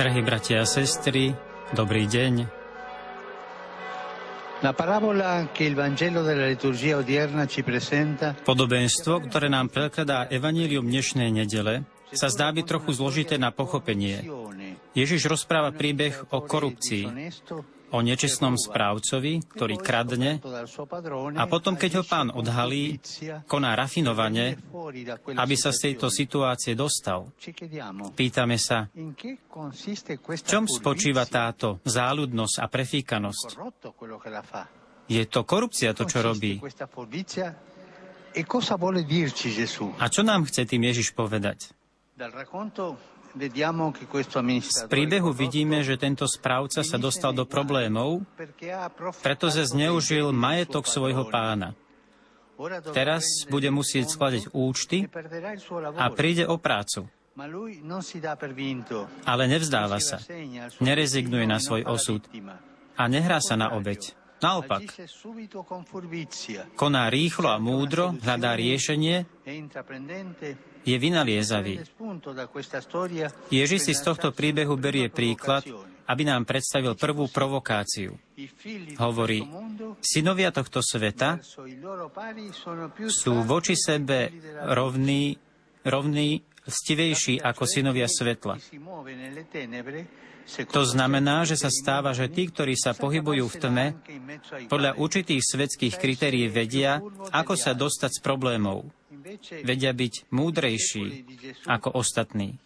Drahí bratia a sestry, dobrý deň. Podobenstvo, ktoré nám prekladá Evangelium dnešnej nedele, sa zdá byť trochu zložité na pochopenie. Ježiš rozpráva príbeh o korupcii, o nečestnom správcovi, ktorý kradne a potom, keď ho pán odhalí, koná rafinovane, aby sa z tejto situácie dostal. Pýtame sa, v čom spočíva táto záľudnosť a prefíkanosť? Je to korupcia to, čo robí. A čo nám chce tým Ježiš povedať? Z príbehu vidíme, že tento správca sa dostal do problémov, pretože zneužil majetok svojho pána. Teraz bude musieť skladať účty a príde o prácu. Ale nevzdáva sa, nerezignuje na svoj osud a nehrá sa na obeď. Naopak, koná rýchlo a múdro, hľadá riešenie je vynaliezavý. Ježiš si z tohto príbehu berie príklad, aby nám predstavil prvú provokáciu. Hovorí, synovia tohto sveta sú voči sebe rovní, rovní stivejší ako synovia svetla. To znamená, že sa stáva, že tí, ktorí sa pohybujú v tme, podľa určitých svetských kritérií vedia, ako sa dostať z problémov vedia byť múdrejší ako ostatní.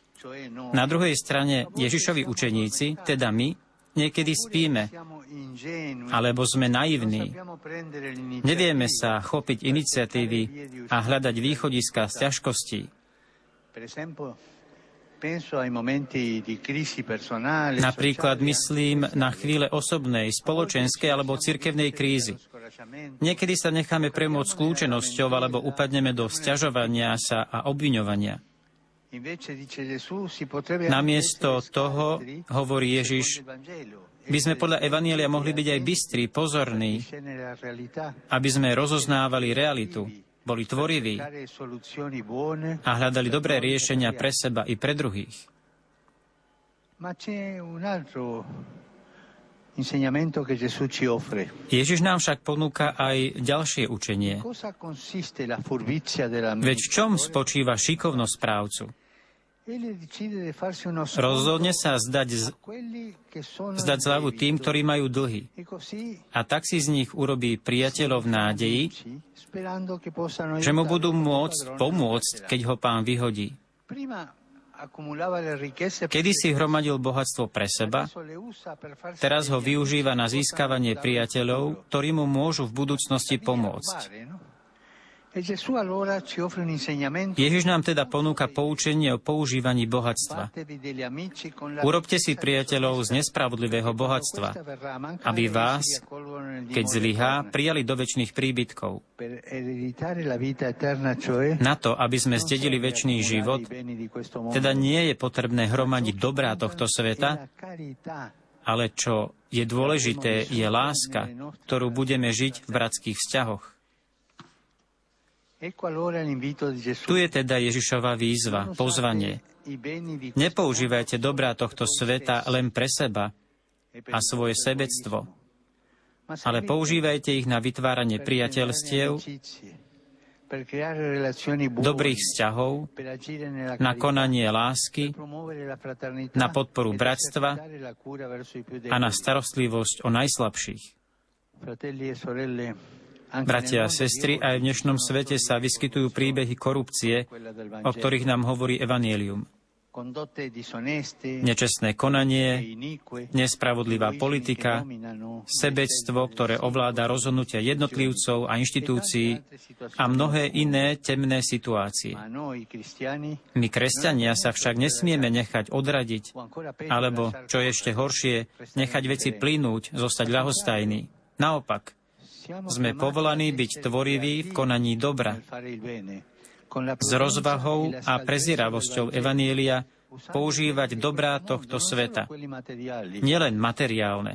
Na druhej strane Ježišovi učeníci, teda my, niekedy spíme, alebo sme naivní. Nevieme sa chopiť iniciatívy a hľadať východiska z ťažkostí. Napríklad myslím na chvíle osobnej, spoločenskej alebo cirkevnej krízy. Niekedy sa necháme premôcť skľúčenosťou alebo upadneme do sťažovania sa a obviňovania. Namiesto toho, hovorí Ježiš, by sme podľa Evanielia mohli byť aj bystrí, pozorní, aby sme rozoznávali realitu, boli tvoriví a hľadali dobré riešenia pre seba i pre druhých. Ježiš nám však ponúka aj ďalšie učenie. Veď v čom spočíva šikovnosť správcu? Rozhodne sa zdať, z... zdať zľavu tým, ktorí majú dlhy. A tak si z nich urobí priateľov v nádeji, že mu budú môcť pomôcť, keď ho pán vyhodí. Kedy si hromadil bohatstvo pre seba, teraz ho využíva na získavanie priateľov, ktorí mu môžu v budúcnosti pomôcť. E Ježiš nám teda ponúka poučenie o používaní bohatstva. Urobte si priateľov z nespravodlivého bohatstva, aby vás, keď zlyhá, prijali do väčšných príbytkov. Na to, aby sme zdedili väčší život, teda nie je potrebné hromadiť dobrá tohto sveta, ale čo je dôležité, je láska, ktorú budeme žiť v bratských vzťahoch. Tu je teda Ježišova výzva, pozvanie. Nepoužívajte dobrá tohto sveta len pre seba a svoje sebectvo, ale používajte ich na vytváranie priateľstiev, dobrých vzťahov, na konanie lásky, na podporu bratstva a na starostlivosť o najslabších. Bratia a sestry, aj v dnešnom svete sa vyskytujú príbehy korupcie, o ktorých nám hovorí Evangelium. Nečestné konanie, nespravodlivá politika, sebectvo, ktoré ovláda rozhodnutia jednotlivcov a inštitúcií a mnohé iné temné situácie. My, kresťania, sa však nesmieme nechať odradiť, alebo, čo je ešte horšie, nechať veci plynúť, zostať ľahostajní. Naopak, sme povolaní byť tvoriví v konaní dobra. S rozvahou a prezieravosťou Evanielia používať dobrá tohto sveta. Nielen materiálne,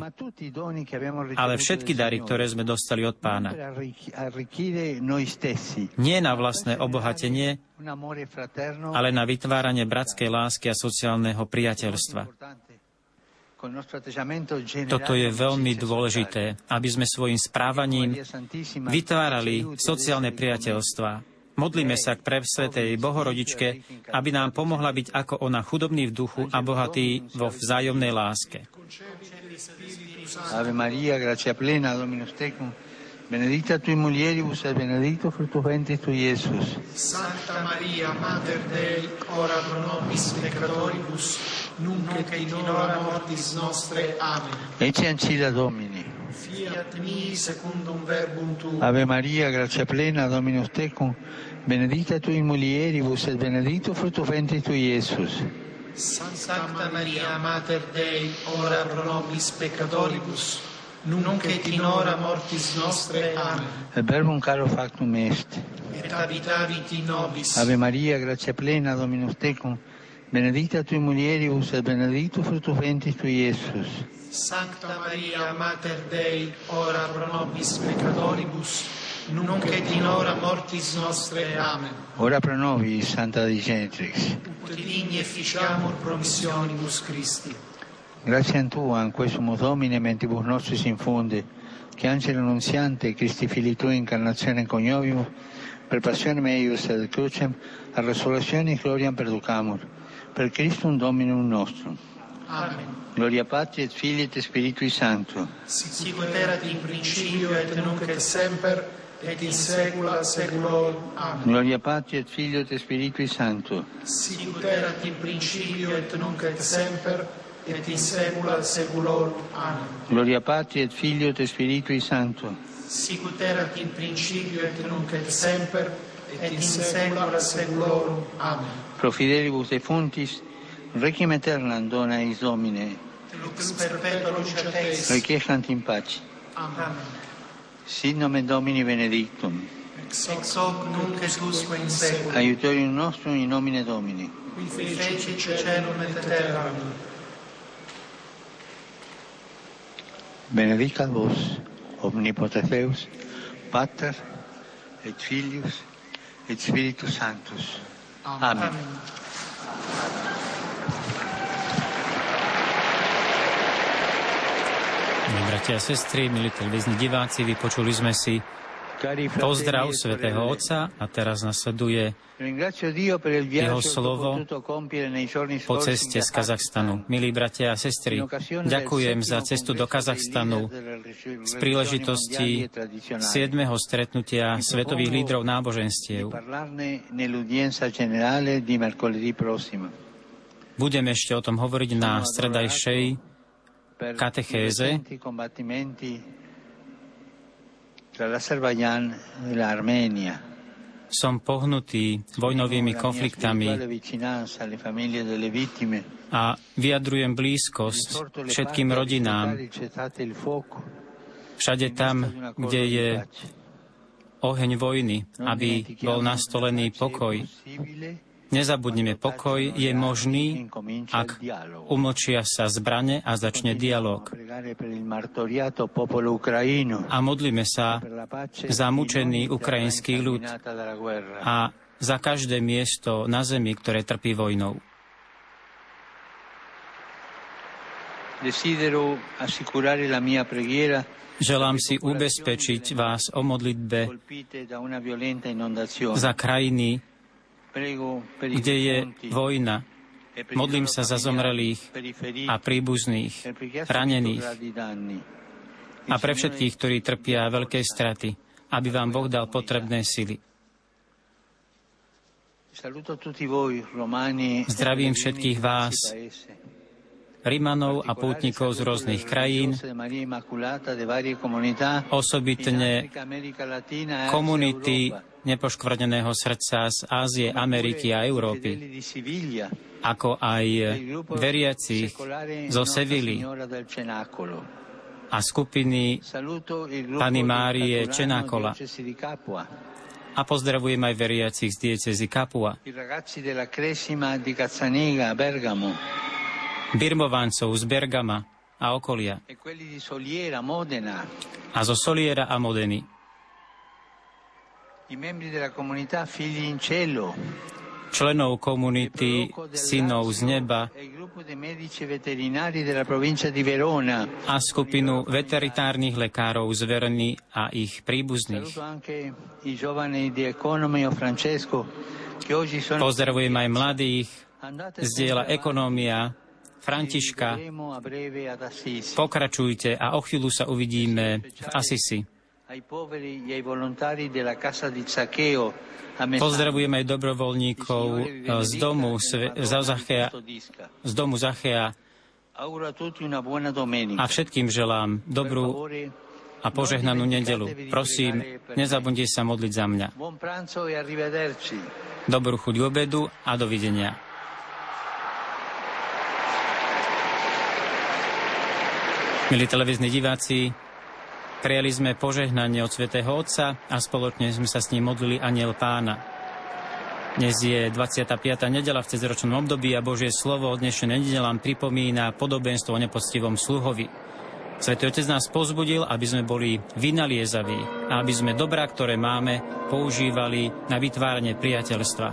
ale všetky dary, ktoré sme dostali od pána. Nie na vlastné obohatenie, ale na vytváranie bratskej lásky a sociálneho priateľstva. Toto je veľmi dôležité, aby sme svojim správaním vytvárali sociálne priateľstva. Modlíme sa k presvetej Bohorodičke, aby nám pomohla byť ako ona chudobný v duchu a bohatý vo vzájomnej láske. Ave Maria, gracia plena, Dominus tecum, benedicta tui mulieribus et benedictus fructus ventris tui, Iesus. Santa Maria, Mater Dei, ora pro nobis peccatoribus, nunc et in hora mortis nostre. Amen. Ecce ancilla Domini. Fiat mi secundum verbum tuum. Ave Maria, grazia plena, Dominus tecum, benedicta tui mulieribus et benedictus fructus ventris tui, Iesus. Santa Maria, Mater Dei, ora pro nobis peccatoribus, nunc in hora mortis nostre. Amen. Et verbum caro factum est. Et habitavit in nobis. Ave Maria, grazia plena, Dominus tecum, benedicta tui mulieribus et benedictus fructus ventris tui, Iesus. Sancta Maria, Mater Dei, ora pro nobis peccatoribus, nunc et in hora mortis nostre. Amen. Ora pro nobis, Santa Dei Genitrix. Ut digni efficiamur promissionibus Christi. Grazie a Tua, in questo Domine, mentibus nostris infunde, che angelo annunziante, Christi fili Tui, incarnazione coniovimus, per passione meius et crucem, a resurrezione gloriam perducamur per Christum Dominum nostrum. Amen. Gloria Patri et Filii et Spiritui Sancto. Sic ut erat in principio et nunc et semper et in saecula saeculorum. Amen. Gloria Patri et Filio et Spiritui Sancto. Sic ut erat in principio et nunc et semper et in saecula saeculorum. Amen. Gloria Patri et Filio et Spiritui Sancto. Sic ut erat in principio et nunc et semper et in saecula saeculorum. Amen. Pro fidelibus defuntis, requiem aeternam dona eis Domine. Lux perpetua luceat eis. Requiescant in pace. Amen. Sit nomen Domini benedictum. Ex hoc nunc et usque in saecula. Aiutorium nostrum in nomine Domini. Qui feci celum et terram. Benedicat vos, omnipotens Deus, Pater et Filius et Spiritus Sanctus. Amen. Milí bratia a sestry, milí televízni diváci, vypočuli sme si pozdrav svätého Otca a teraz nasleduje jeho slovo po ceste z Kazachstanu. Milí bratia a sestry, ďakujem za cestu do Kazachstanu z príležitosti 7. stretnutia svetových lídrov náboženstiev. Budem ešte o tom hovoriť na stredajšej katechéze som pohnutý vojnovými konfliktami. a vyjadrujem blízkosť všetkým rodinám, všade tam, kde je oheň vojny, aby bol nastolený pokoj, Nezabudnime, pokoj je možný, ak umlčia sa zbrane a začne dialog. A modlíme sa za mučený ukrajinský ľud a za každé miesto na zemi, ktoré trpí vojnou. Želám si ubezpečiť vás o modlitbe za krajiny, kde je vojna. Modlím sa za zomrelých a príbuzných, ranených a pre všetkých, ktorí trpia veľké straty, aby vám Boh dal potrebné sily. Zdravím všetkých vás, Rimanov a pútnikov z rôznych krajín, osobitne komunity nepoškvrneného srdca z Ázie, Ameriky a Európy, ako aj veriacich zo Sevily a skupiny Pany Márie Čenákola. A pozdravujem aj veriacich z diecezy Kapua. Birmovancov z Bergama a okolia. A zo Soliera a Modeny. Členov komunity synov z neba. a skupinu veterinárnych lekárov z Verony a ich príbuzných. Pozdravujem aj mladých z diela Ekonómia, Františka. Pokračujte a o chvíľu sa uvidíme v Asisi. Pozdravujem aj dobrovoľníkov z domu, Zachea, z domu Zachea a všetkým želám dobrú a požehnanú nedelu. Prosím, nezabudnite sa modliť za mňa. Dobrú chuť obedu a dovidenia. Milí televízni diváci, prijali sme požehnanie od svätého Otca a spoločne sme sa s ním modlili aniel pána. Dnes je 25. nedela v cezročnom období a Božie slovo od dnešnej nedelám pripomína podobenstvo o nepoctivom sluhovi. Svetý Otec nás pozbudil, aby sme boli vynaliezaví a aby sme dobrá, ktoré máme, používali na vytváranie priateľstva.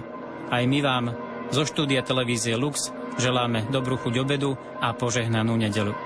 Aj my vám zo štúdia televízie Lux želáme dobrú chuť obedu a požehnanú nedelu.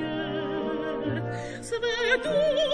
多。